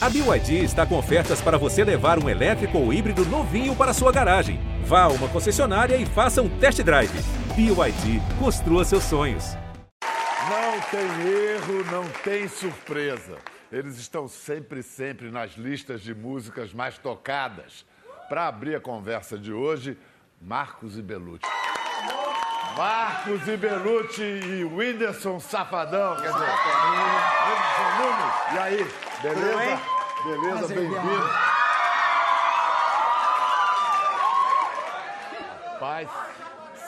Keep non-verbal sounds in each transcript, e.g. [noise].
A BYD está com ofertas para você levar um elétrico ou híbrido novinho para sua garagem. Vá a uma concessionária e faça um test drive. BYD, construa seus sonhos. Não tem erro, não tem surpresa. Eles estão sempre, sempre nas listas de músicas mais tocadas. Para abrir a conversa de hoje, Marcos e Belucci. Marcos e Belucci e Whindersson Safadão, quer dizer, Whindersson Nunes. E aí, beleza? Beleza, bem-vindo. Rapaz,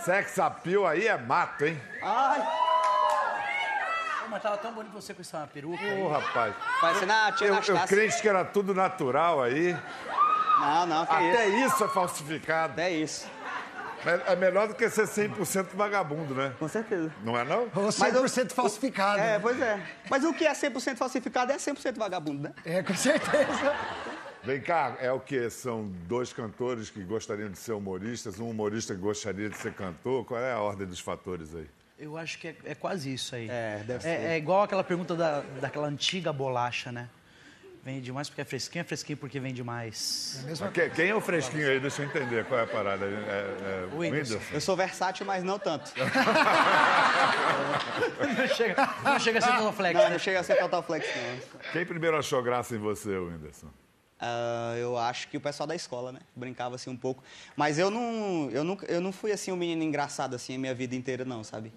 sex appeal aí é mato, hein? Ai, Mas tava tão bonito você com essa peruca. aí. Ô, rapaz. parecendo a tia Eu, eu Anastácia. crente que era tudo natural aí. Não, não, que Até isso. isso é falsificado. Até isso. É melhor do que ser 100% vagabundo, né? Com certeza. Não é não? Ou 100% falsificado. É, pois é. Mas o que é 100% falsificado é 100% vagabundo, né? É, com certeza. Vem cá, é o que? São dois cantores que gostariam de ser humoristas, um humorista que gostaria de ser cantor. Qual é a ordem dos fatores aí? Eu acho que é, é quase isso aí. É, deve é, ser. é igual aquela pergunta da, daquela antiga bolacha, né? Vende mais porque é fresquinho, é fresquinho porque vende mais. Mesma Que- Quem é o fresquinho aí? Deixa eu entender qual é a parada. É, é, é O Whindersson. Whindersson? Eu sou versátil, mas não tanto. [laughs] não, chega, não chega a ser todo flex, Não, né? não chega a ser total flex, não. Quem primeiro achou graça em você, Whindersson? Ah, eu acho que o pessoal da escola, né? Brincava assim um pouco. Mas eu não, eu nunca, eu não fui assim um menino engraçado assim a minha vida inteira, não, sabe?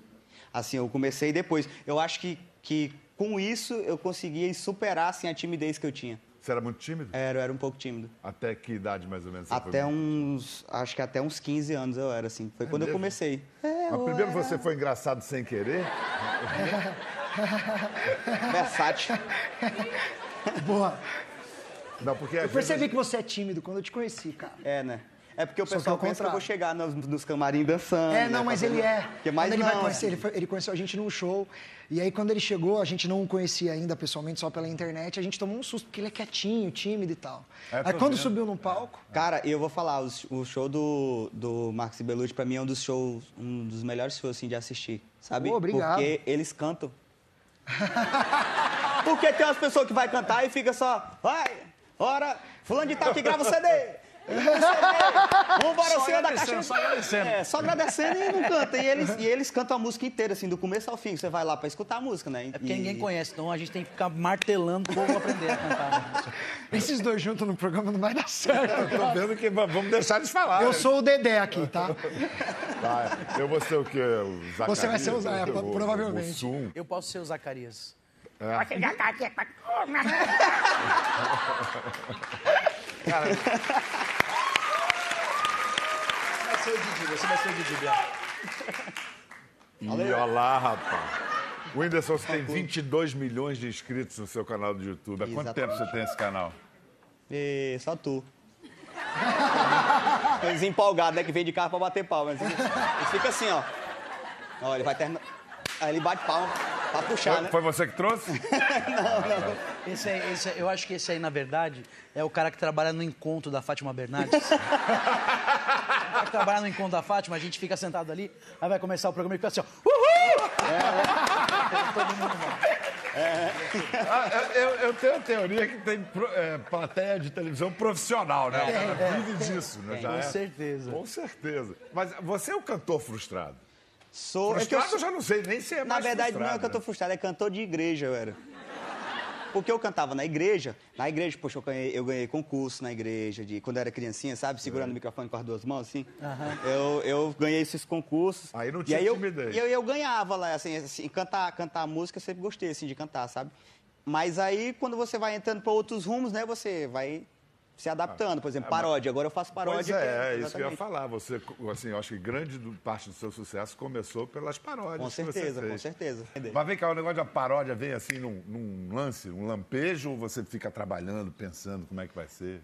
Assim, eu comecei depois. Eu acho que, que com isso eu conseguia superar assim, a timidez que eu tinha. Você era muito tímido? Era, eu era um pouco tímido. Até que idade mais ou menos? você Até foi? uns, acho que até uns 15 anos eu era assim. Foi quando eu mesmo? comecei. É, Mas primeiro você foi engraçado sem querer? [laughs] versátil. boa. Não, porque Eu percebi vezes... que você é tímido quando eu te conheci, cara. É, né? É porque o Só que pessoal ao pensa que eu vou chegar nos, nos camarim dançando. É, não, né, mas fazendo- ele é. Porque mais quando ele não, vai conhecer, né? ele, foi- ele conheceu a gente num show. E aí, quando ele chegou, a gente não o conhecia ainda pessoalmente, só pela internet. A gente tomou um susto, porque ele é quietinho, tímido e tal. É, aí, quando vendo. subiu no palco, Cara, eu vou falar, o, o show do, do Marcos e Belucci, pra mim, é um dos shows, um dos melhores shows, assim, de assistir, sabe? Pô, obrigado. Porque eles cantam. [laughs] Porque tem umas pessoas que vai cantar e fica só, vai, ora, fulano de tal que grava o CD. Vamos embora, o senhor da caixa. só agradecendo. É, só agradecendo e não canta. E eles, e eles cantam a música inteira, assim, do começo ao fim. Você vai lá pra escutar a música, né? É porque E- ninguém conhece, então a gente tem que ficar martelando o povo aprender a cantar. né? [laughs] esses dois juntos no programa não vai dar certo. Tô vendo que va- vamos deixar eles falar. Eu né? sou o Dedé aqui, tá? Tá, eu vou ser o quê? O Zacarias? Você vai ser o Zé, provavelmente. O Sum. Eu posso ser o Zacarias. Vai [laughs] ser o Didi, você vai ser o Didi, Biel. E olha lá, rapaz. O Whindersson, você tem 22 milhões de inscritos no seu canal do YouTube. Há quanto Exatamente. tempo você tem esse canal? E só tu. Eles empolgados, né? Que vem de carro pra bater palma. Eles eles ficam assim, ó. Ó, ele vai terminar. Aí ele bate palma pra puxar, Foi, né? foi você que trouxe? [laughs] Esse aí, esse aí- eu acho que esse aí, na verdade, é o cara que trabalha no encontro da Fátima Bernardes. [laughs] o cara que trabalha no encontro da Fátima, a gente fica sentado ali, aí vai começar o programa e fica assim, ó. Uhul! Todo mundo vai. Ah, eu, eu tenho a teoria que tem é, plateia de televisão profissional, né? O cara vive disso, né? Já Com é. certeza. Com certeza. Mas você é o cantor frustrado. Sou. é eu Frustrado eu, sou- já não sei nem se é Na verdade, não é frustrado, cantor né? frustrado, é cantor de igreja, eu era. Porque eu cantava na igreja, na igreja, poxa, eu ganhei, eu ganhei concurso na igreja, de, quando eu era criancinha, sabe? Segurando o microfone com as duas mãos, assim. Eu, eu ganhei esses concursos. Aí não E tinha aí eu, timidez. E eu, eu ganhava lá, assim, assim, cantar, cantar música, eu sempre gostei, assim, de cantar, sabe? Mas aí, quando você vai entrando para outros rumos, né, você vai se adaptando. Por exemplo, paródia. Agora eu faço paródia. Pois é, é isso que eu ia falar. Você, assim, eu acho que grande parte do seu sucesso começou pelas paródias. Com certeza, com certeza. Mas vem cá, o negócio da paródia vem assim num, num lance, um lampejo, ou você fica trabalhando, pensando como é que vai ser?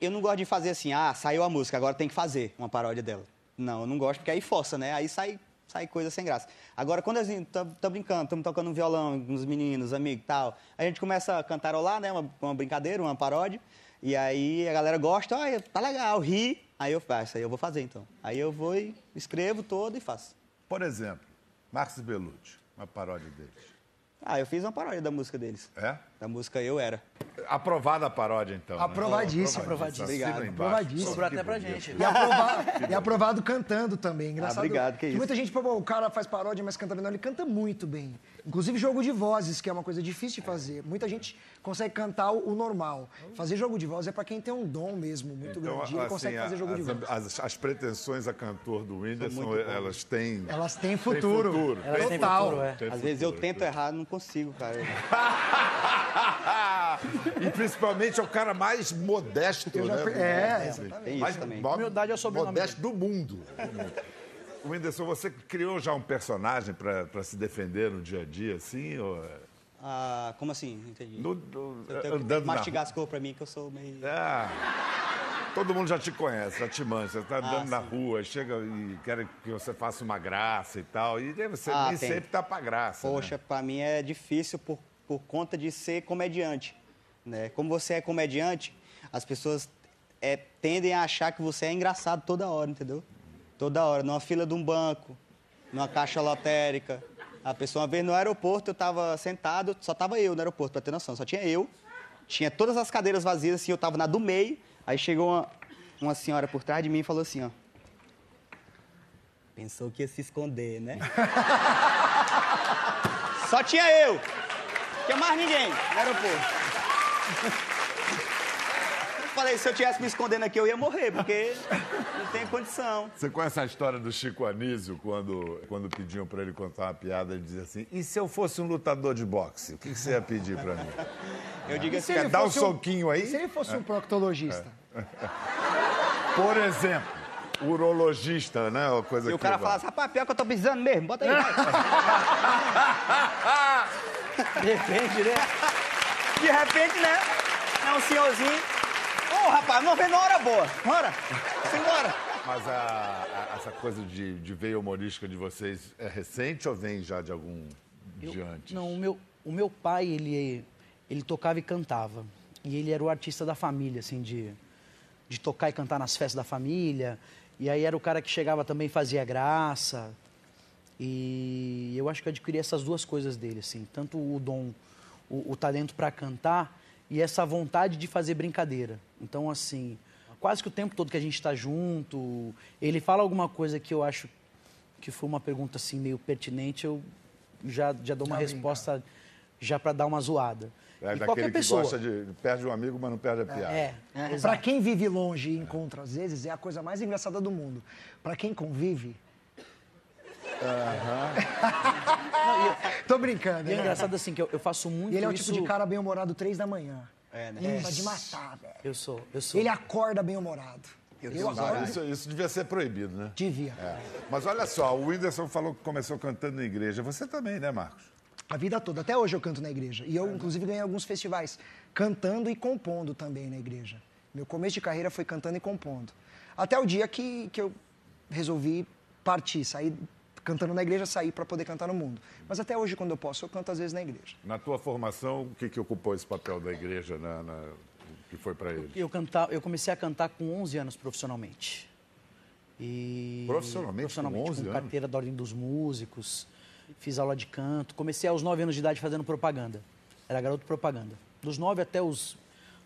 Eu não gosto de fazer assim, ah, saiu a música, agora tem que fazer uma paródia dela. Não, eu não gosto, porque aí força, né? Aí sai, sai coisa sem graça. Agora, quando a gente tá, tá brincando, estamos tocando um violão com os meninos, amigos e tal, a gente começa a cantarolar, né? Uma, uma brincadeira, uma paródia. E aí a galera gosta, olha, tá legal, ri. Aí eu faço, aí eu vou fazer então. Aí eu vou e escrevo todo e faço. Por exemplo, Marcos Bellucci, uma paródia deles. Ah, eu fiz uma paródia da música deles. É? Da música Eu Era. Aprovada a paródia, então. né? Aprovadíssimo. Aprovadíssimo. Obrigado. Aprovadíssimo. Sobrou até pra gente. E aprovado, e aprovado cantando também. Engraçado. Ah, obrigado, que isso. Muita gente, pô, o cara faz paródia, mas canta bem. Não, ele canta muito bem. Inclusive jogo de vozes, que é uma coisa difícil de fazer. Muita gente consegue cantar o normal. Fazer jogo de voz é pra quem tem um dom mesmo muito Então, grande. Assim, consegue fazer jogo as, de voz. as, as pretensões a cantor do Whindersson, elas têm... Elas têm futuro. futuro. Elas têm Total. futuro, é. Às vezes eu futuro. tento errar, não consigo, cara. [laughs] [laughs] e principalmente é o cara mais modesto, Eu já né? per- é, exatamente. Tem Mais isso também. Humildade é o sobrenome Modesto do mundo. O Whindersson, você criou já um personagem para se defender no dia a dia, assim? Ou... Ah, como assim? Não entendi. No, no- andando na mastigar as cores pra mim, que eu sou meio... Ah, todo mundo já te conhece, já te mancha. Você tá andando Ah, na rua, chega e quer que você faça uma graça e tal. E você Ah, sempre tá pra graça. Poxa, né? pra mim é difícil por, por conta de ser comediante. Né? Como você é comediante, as pessoas é, tendem a achar que você é engraçado toda hora, entendeu? Toda hora, numa fila de um banco, numa caixa lotérica. A pessoa, uma vez no aeroporto, eu tava sentado, só tava eu no aeroporto, pra ter noção, só tinha eu. Tinha todas as cadeiras vazias, assim, eu tava na do meio. Aí chegou uma, uma senhora por trás de mim e falou assim, ó. Pensou que ia se esconder, né? [laughs] Só tinha eu. Tinha mais ninguém no aeroporto. Falei, se eu tivesse me escondendo aqui, eu ia morrer, porque não tem condição. Você conhece a história do Chico Anísio, quando, quando pediam pra ele contar uma piada, ele dizia assim: e se eu fosse um lutador de boxe, o que, que você ia pedir pra mim? [laughs] Eu digo assim, Quer dar um soquinho aí? E se ele fosse um proctologista? [laughs] Por exemplo, urologista, né? Uma coisa e o cara vai- fala assim, rapaz, pior que eu tô precisando mesmo, bota aí. [laughs] De repente, né? De repente, né? É um senhorzinho. Ô, rapaz, não vem na hora boa. Bora. Simbora. Mas a- a- essa coisa de, de veia humorística de vocês é recente ou vem já de algum Eu- de antes? Não, o meu, o meu pai, ele, ele tocava e cantava. E ele era o artista da família, assim, de, de tocar e cantar nas festas da família. E aí era o cara que chegava também e fazia graça. E eu acho que eu adquiri essas duas coisas dele, assim. Tanto o dom, o, o talento para cantar e essa vontade de fazer brincadeira. Então, assim, quase que o tempo todo que a gente está junto, ele fala alguma coisa que eu acho que foi uma pergunta, assim, meio pertinente, eu já, já dou uma Já brinca. resposta já para dar uma zoada. É e daquele qualquer que pessoa. gosta de. Perde um amigo, mas não perde a piada. É, Pra exato. quem vive longe e encontra às vezes, é a coisa mais engraçada do mundo. Pra quem convive. [laughs] Tô brincando, E é né? engraçado assim que eu, eu faço muito E ele é o isso. tipo de cara bem-humorado três da manhã. É, né? Ele de matar, velho. Eu sou, eu sou. Ele acorda bem-humorado. Eu Eu isso, isso devia ser proibido, né? Devia. É. Mas olha só, o Whindersson falou que começou cantando na igreja. Você também, né, Marcos? A vida toda. Até hoje eu canto na igreja. E eu, inclusive, ganhei alguns festivais cantando e compondo também na igreja. Meu começo de carreira foi cantando e compondo. Até o dia que, que eu resolvi partir, sair cantando na igreja, sair para poder cantar no mundo. Mas até hoje, quando eu posso, eu canto às vezes na igreja. Na tua formação, o que, que ocupou esse papel da igreja na, na- que foi para ele? Eu, canta, eu comecei a cantar com 11 anos profissionalmente. E Profissionalmente, com 11 com anos? carteira da Ordem dos Músicos. Fiz aula de canto. Comecei aos 9 anos de idade fazendo propaganda. Era garoto propaganda. Dos 9 até os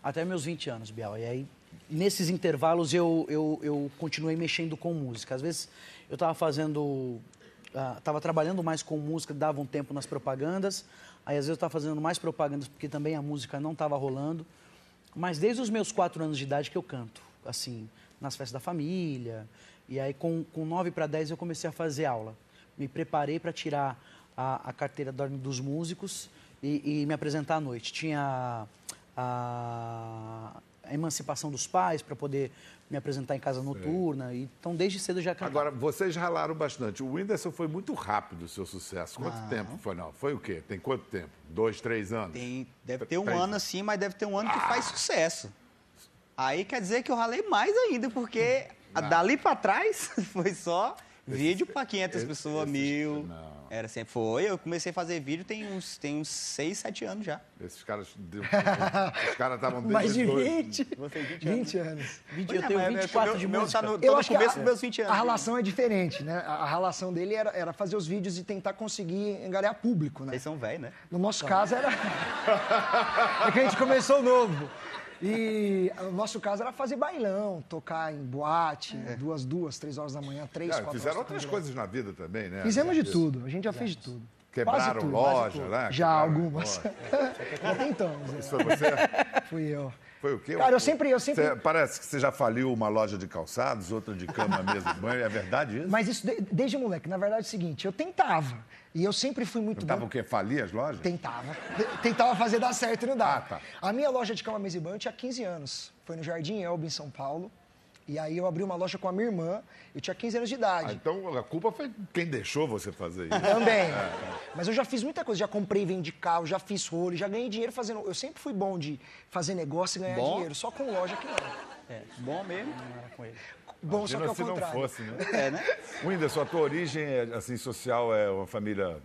até meus 20 anos, Biel. E aí, nesses intervalos, eu, eu, eu continuei mexendo com música. Às vezes, eu estava fazendo... Estava trabalhando mais com música, dava um tempo nas propagandas. Aí, às vezes, eu estava fazendo mais propagandas porque também a música não estava rolando. Mas desde os meus quatro anos de idade que eu canto, assim, nas festas da família. E aí, com, com 9 para 10, eu comecei a fazer aula. Me preparei para tirar a, a carteira dos Músicos e, e me apresentar à noite. Tinha a, a emancipação dos pais para poder me apresentar em casa noturna. E, então, desde cedo já cantava. Agora, vocês ralaram bastante. O Whindersson foi muito rápido o seu sucesso. Quanto tempo foi? Não, foi o quê? Tem quanto tempo? Dois, três anos? Tem, deve ter um Três. ano assim, mas deve ter um ano que faz sucesso. Aí quer dizer que eu ralei mais ainda, porque a- dali pra trás [laughs] foi só Vídeo pra 500 esse- pessoas, esses- mil. não. Era sempre. Foi. Eu comecei a fazer vídeo tem uns, tem uns 6, 7 anos já. Esses caras. Os caras estavam desde Mais de dois- 20. Você 20 20 anos. Vídeo, Pois eu é, tenho mas 24 meu- de meu música. Tá no, Eu no acho que começo a, dos meus 20 anos. a relação é diferente, né? A, a relação dele era, era fazer os vídeos e tentar conseguir angariar público, né? Vocês são velhos, né? No nosso caso era. [laughs] é que a gente começou novo. E o nosso caso era fazer bailão, tocar em boate, duas, duas, três horas da manhã, três, Ah, quatro fizeram horas. outras tocando coisas na vida também, né? Fizemos de tudo, a gente já fez de tudo. Quebraram tudo, loja, né? Já algumas. [laughs] já tentamos. Isso foi você? é. Fui eu. Foi o quê? Cara, eu sempre- eu sempre- Você- parece que você já faliu uma loja de calçados, outra de cama, [laughs] mesa e banho. É verdade isso? Mas isso de- desde moleque. Na verdade é o seguinte, eu tentava. E eu sempre fui muito Tava bom. o quê? Falir as lojas? Tentava. [laughs] Tentava fazer dar certo e não dá. Ah, tá. A minha loja de cama, mesa e banho eu tinha 15 anos. Foi no Jardim Elba, em São Paulo. E aí eu abri uma loja com a minha irmã. Eu tinha 15 anos de idade. Ah, então a culpa foi quem deixou você fazer isso. Também. [laughs] Mas eu já fiz muita coisa. Já comprei e vendi carro, já fiz rolo, já ganhei dinheiro fazendo. Eu sempre fui bom de fazer negócio e ganhar Bom? dinheiro. Só com loja que não. É, bom mesmo. com ele. Bom, só que Imagina ao se não contrário. fosse, né? É, né? [laughs] Whindersson, a tua origem é, assim, social é uma família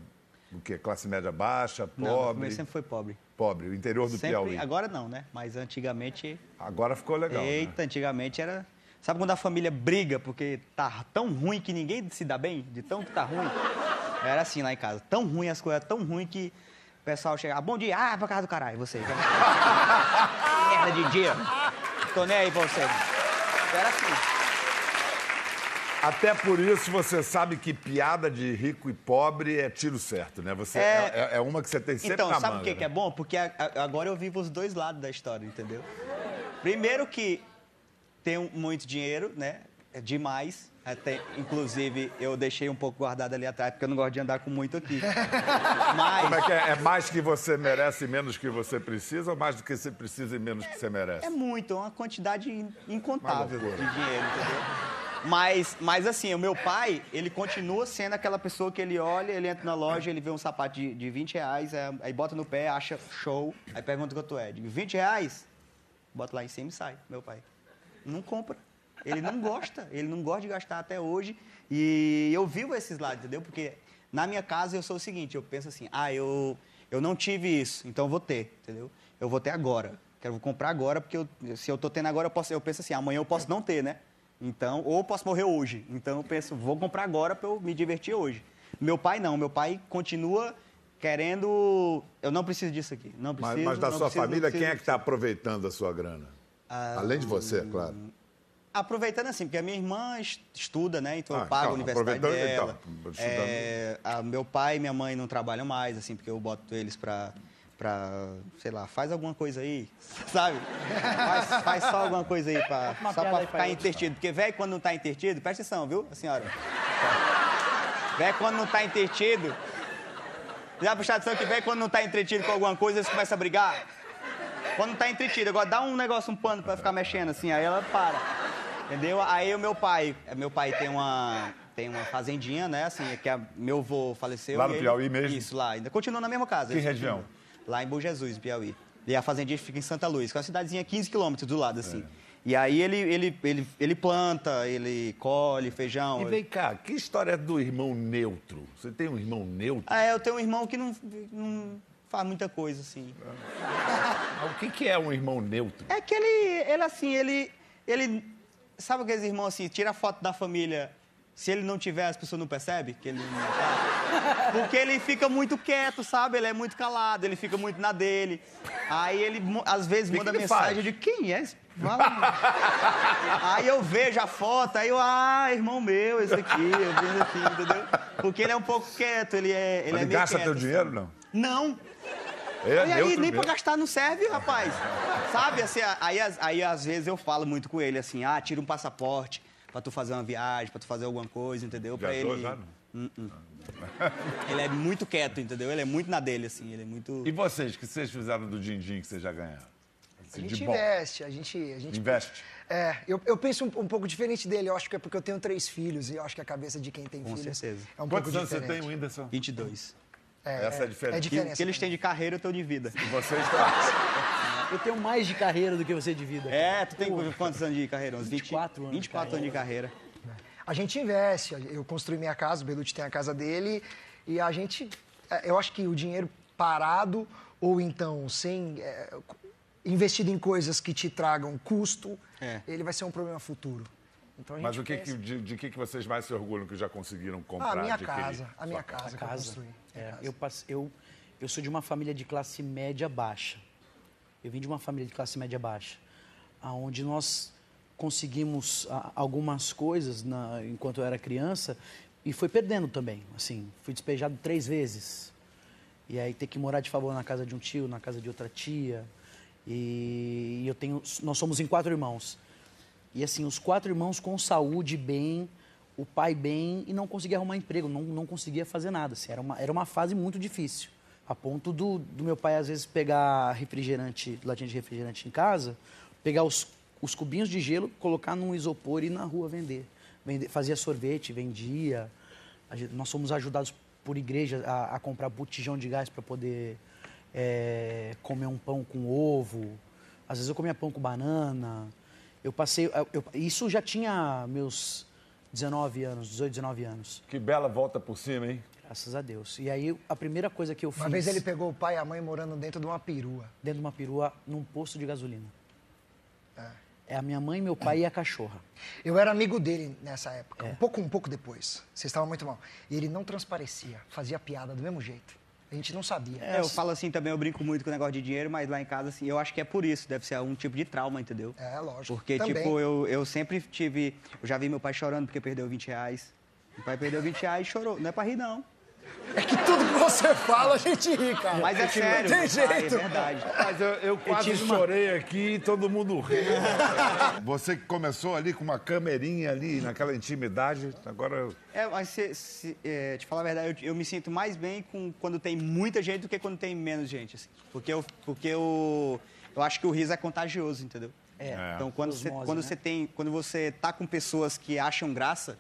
o quê? Classe média baixa, Não, meu pobre? primeiro sempre foi pobre. Pobre, o interior do Sempre, Piauí. agora não, né? Mas antigamente. Agora ficou legal. né? Eita, antigamente era. Sabe quando a família briga porque tá tão ruim que ninguém se dá bem? De tão que tá ruim? Era assim lá em casa. Tão ruim as coisas, tão ruim que o pessoal chegava. Bom dia, ah, pra casa do caralho, você. [laughs] Merda de dia. Tô nem aí pra você. Era assim. Até por isso você sabe que piada de rico e pobre é tiro certo, né? Você, é, É. é uma que você tem sempre Então, na sabe manga, o que, que é né? bom? Porque a- a- agora eu vivo os dois lados da história, entendeu? Primeiro que tenho muito dinheiro, né? É demais. Até, inclusive, eu deixei um pouco guardado ali atrás, porque eu não gosto de andar com muito aqui. [laughs] Mas. Como é que é? É mais que você merece e menos que você precisa ou mais do que você precisa e menos que você merece? É muito, é uma quantidade in- incontável Uma de dinheiro, entendeu? Mas, mas assim, o meu pai, ele continua sendo aquela pessoa que ele olha, ele entra na loja, ele vê um sapato de, de 20 reais, aí, aí bota no pé, acha show, aí pergunta quanto é. Digo, 20 reais? Bota lá em cima e sai, meu pai. Não compra. Ele não gosta, ele não gosta de gastar até hoje. E eu vivo esses lados, entendeu? Porque na minha casa eu sou o seguinte, eu penso assim, ah, eu, eu não tive isso, então eu vou ter, entendeu? Eu vou ter agora. Quero vou comprar agora, porque eu- se eu tô tendo agora, eu, posso, eu penso assim, amanhã eu posso não ter, né? Então, ou eu posso morrer hoje. Então eu penso, vou comprar agora para eu me divertir hoje. Meu pai não, meu pai continua querendo. Eu não preciso disso aqui. Não Mas, preciso. mas da não sua preciso, família, quem é que está aproveitando a sua grana? Além de você, é claro. Aproveitando assim, porque a minha irmã es- estuda, né? Então Ah, eu pago então, a universidade aproveitando, dela. então, estudando. É, a- meu pai e minha mãe não trabalham mais, assim, porque eu boto eles pra, pra sei lá, faz alguma coisa aí, [laughs] sabe? Faz, faz só alguma coisa aí, pra, Uma só pra ficar eles. intertido. Porque velho, quando não tá intertido, presta atenção, viu, senhora? Velho, quando não tá intertido... Já prestar atenção que velho, quando não tá entretido com alguma coisa, eles começam a brigar? Quando tá entretido, agora dá um negócio, um pano pra ficar mexendo assim, aí ela para. Entendeu? Aí o meu pai, meu pai tem uma tem uma fazendinha, né, assim, que a, meu avô faleceu. Lá no ele- Piauí mesmo? Isso, lá. Ainda continua na mesma casa. Que região? Lá em Bom Jesus, Piauí. E a fazendinha fica em Santa Luz, que é uma cidadezinha 15 quilômetros do lado, assim. É. E aí ele, ele, ele, ele planta, ele colhe feijão. E vem cá, que história é do irmão neutro? Você tem um irmão neutro? Ah, é, eu tenho um irmão que não, não faz muita coisa, assim. [laughs] Ah, O que, que é um irmão neutro? É que ele, ele assim, ele, ele, sabe aqueles irmãos assim, tira a foto da família, se ele não tiver, as pessoas não percebem que ele não tá? Porque ele fica muito quieto, sabe? Ele é muito calado, ele fica muito na dele. Aí ele, às vezes, que manda ele mensagem de quem é esse? Fala, aí eu vejo a foto, aí eu, ah, irmão meu, esse aqui, eu vejo aqui, entendeu? Porque ele é um pouco quieto, ele é, ele Mas é ele meio gasta quieto, teu assim. dinheiro, não? Não. É e aí, neutro nem pra mesmo. gastar não serve, rapaz. [laughs] Sabe, assim, aí, às- aí às vezes eu falo muito com ele, assim, ah, tira um passaporte pra tu fazer uma viagem, pra tu fazer alguma coisa, entendeu? Pra ele... já, não? [laughs] Ele é muito quieto, entendeu? Ele é muito na dele, assim, ele é muito... E vocês, que vocês fizeram do din-din que vocês já ganharam? A Assim, gente de bom. investe, a gente, a gente Investe. É, eu, eu penso um, um pouco diferente dele. Eu acho que é porque eu tenho três filhos e eu acho que a cabeça de quem tem Com filhos certeza. é um Quantos pouco anos você diferente. tem, Whindersson? 22. Essa é a diferença. É O diferença. que eles têm de carreira, eu tenho de vida. E vocês [laughs] estão... Eu tenho mais de carreira do que você de vida. É, tu tem quantos anos de carreira? Uns 20, 24 anos de 24 anos de carreira. A gente investe. Eu construí minha casa, o Belucci tem a casa dele. E a gente. é, Eu acho que o dinheiro parado ou então sem. é, investido em coisas que te tragam custo, É. ele vai ser um problema futuro. Então a gente Mas o que, pensa- que- de, de que, que vocês mais se orgulham que já conseguiram comprar? Ah, a minha adquirir? casa. A minha Sua casa que eu casa. construí. É, eu, passe- eu, eu sou de uma família de classe média baixa. Eu vim de uma família de classe média baixa, onde nós conseguimos ah, algumas coisas na- enquanto eu era criança e foi perdendo também. Assim, fui despejado três vezes. E aí ter que morar de favor na casa de um tio, na casa de outra tia. E eu tenho, nós somos em quatro irmãos. E assim, os quatro irmãos com saúde, bem, o pai bem e não conseguia arrumar emprego, não, não conseguia fazer nada. assim, era, uma, era uma fase muito difícil. A ponto do, do meu pai, às vezes, pegar refrigerante, latinha de refrigerante em casa, pegar os, os cubinhos de gelo, colocar num isopor e ir na rua vender. Vender- fazia sorvete, vendia. Gente- nós somos ajudados por igreja a, a comprar botijão de gás para poder é, comer um pão com ovo. Às vezes eu comia pão com banana. Eu passei. eu- isso já tinha meus 19 anos, 18, 19 anos. Que bela volta por cima, hein? Graças a Deus. E aí a primeira coisa que eu fiz. Uma vez ele pegou o pai e a mãe morando dentro de uma perua. Dentro de uma perua, num posto de gasolina. É a minha mãe, meu pai e a cachorra. Eu era amigo dele nessa época, É. um pouco, um pouco depois. Vocês estavam muito mal. E ele não transparecia, fazia piada do mesmo jeito. A gente não sabia. É, eu falo assim também, eu brinco muito com o negócio de dinheiro, mas lá em casa, assim, eu acho que é por isso, deve ser algum tipo de trauma, entendeu? É, lógico. Porque, Também. tipo, eu, eu sempre tive. Eu já vi meu pai chorando porque perdeu 20 reais. Meu pai perdeu 20 reais e chorou. Não é pra rir, não. É que tudo que você fala a gente ri, cara. Mas é sério. Tem jeito. É verdade. Mas eu, eu quase tive uma- chorei aqui e todo mundo riu. [laughs] Você que começou ali com uma camerinha ali, naquela intimidade, agora... É, mas se, se, é, te falar a verdade, eu, eu me sinto mais bem com, quando tem muita gente do que quando tem menos gente. assim. Porque, eu, porque eu, eu acho que o riso é contagioso, entendeu? É. Então, quando, você, Osmose, quando, né? você tem, quando você tá com pessoas que acham graça,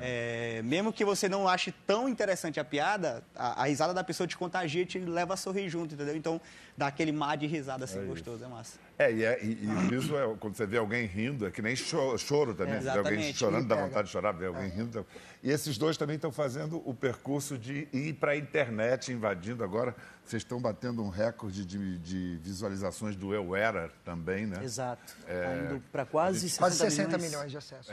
é, mesmo que você não ache tão interessante a piada, a, a risada da pessoa te contagia e te leva a sorrir junto, entendeu? Então, dá aquele mar de risada assim gostoso, é massa. É, e, é, e, e o riso é, quando você vê alguém rindo, é que nem cho- choro também. É, Você vê alguém chorando, dá vontade de chorar, ver alguém rindo. E esses dois também estão fazendo o percurso de ir para a internet, invadindo agora. Vocês estão batendo um recorde de, de visualizações do Eu Era também, né? Exato. Tá indo para quase 60, Quase 60 milhões. milhões de acessos.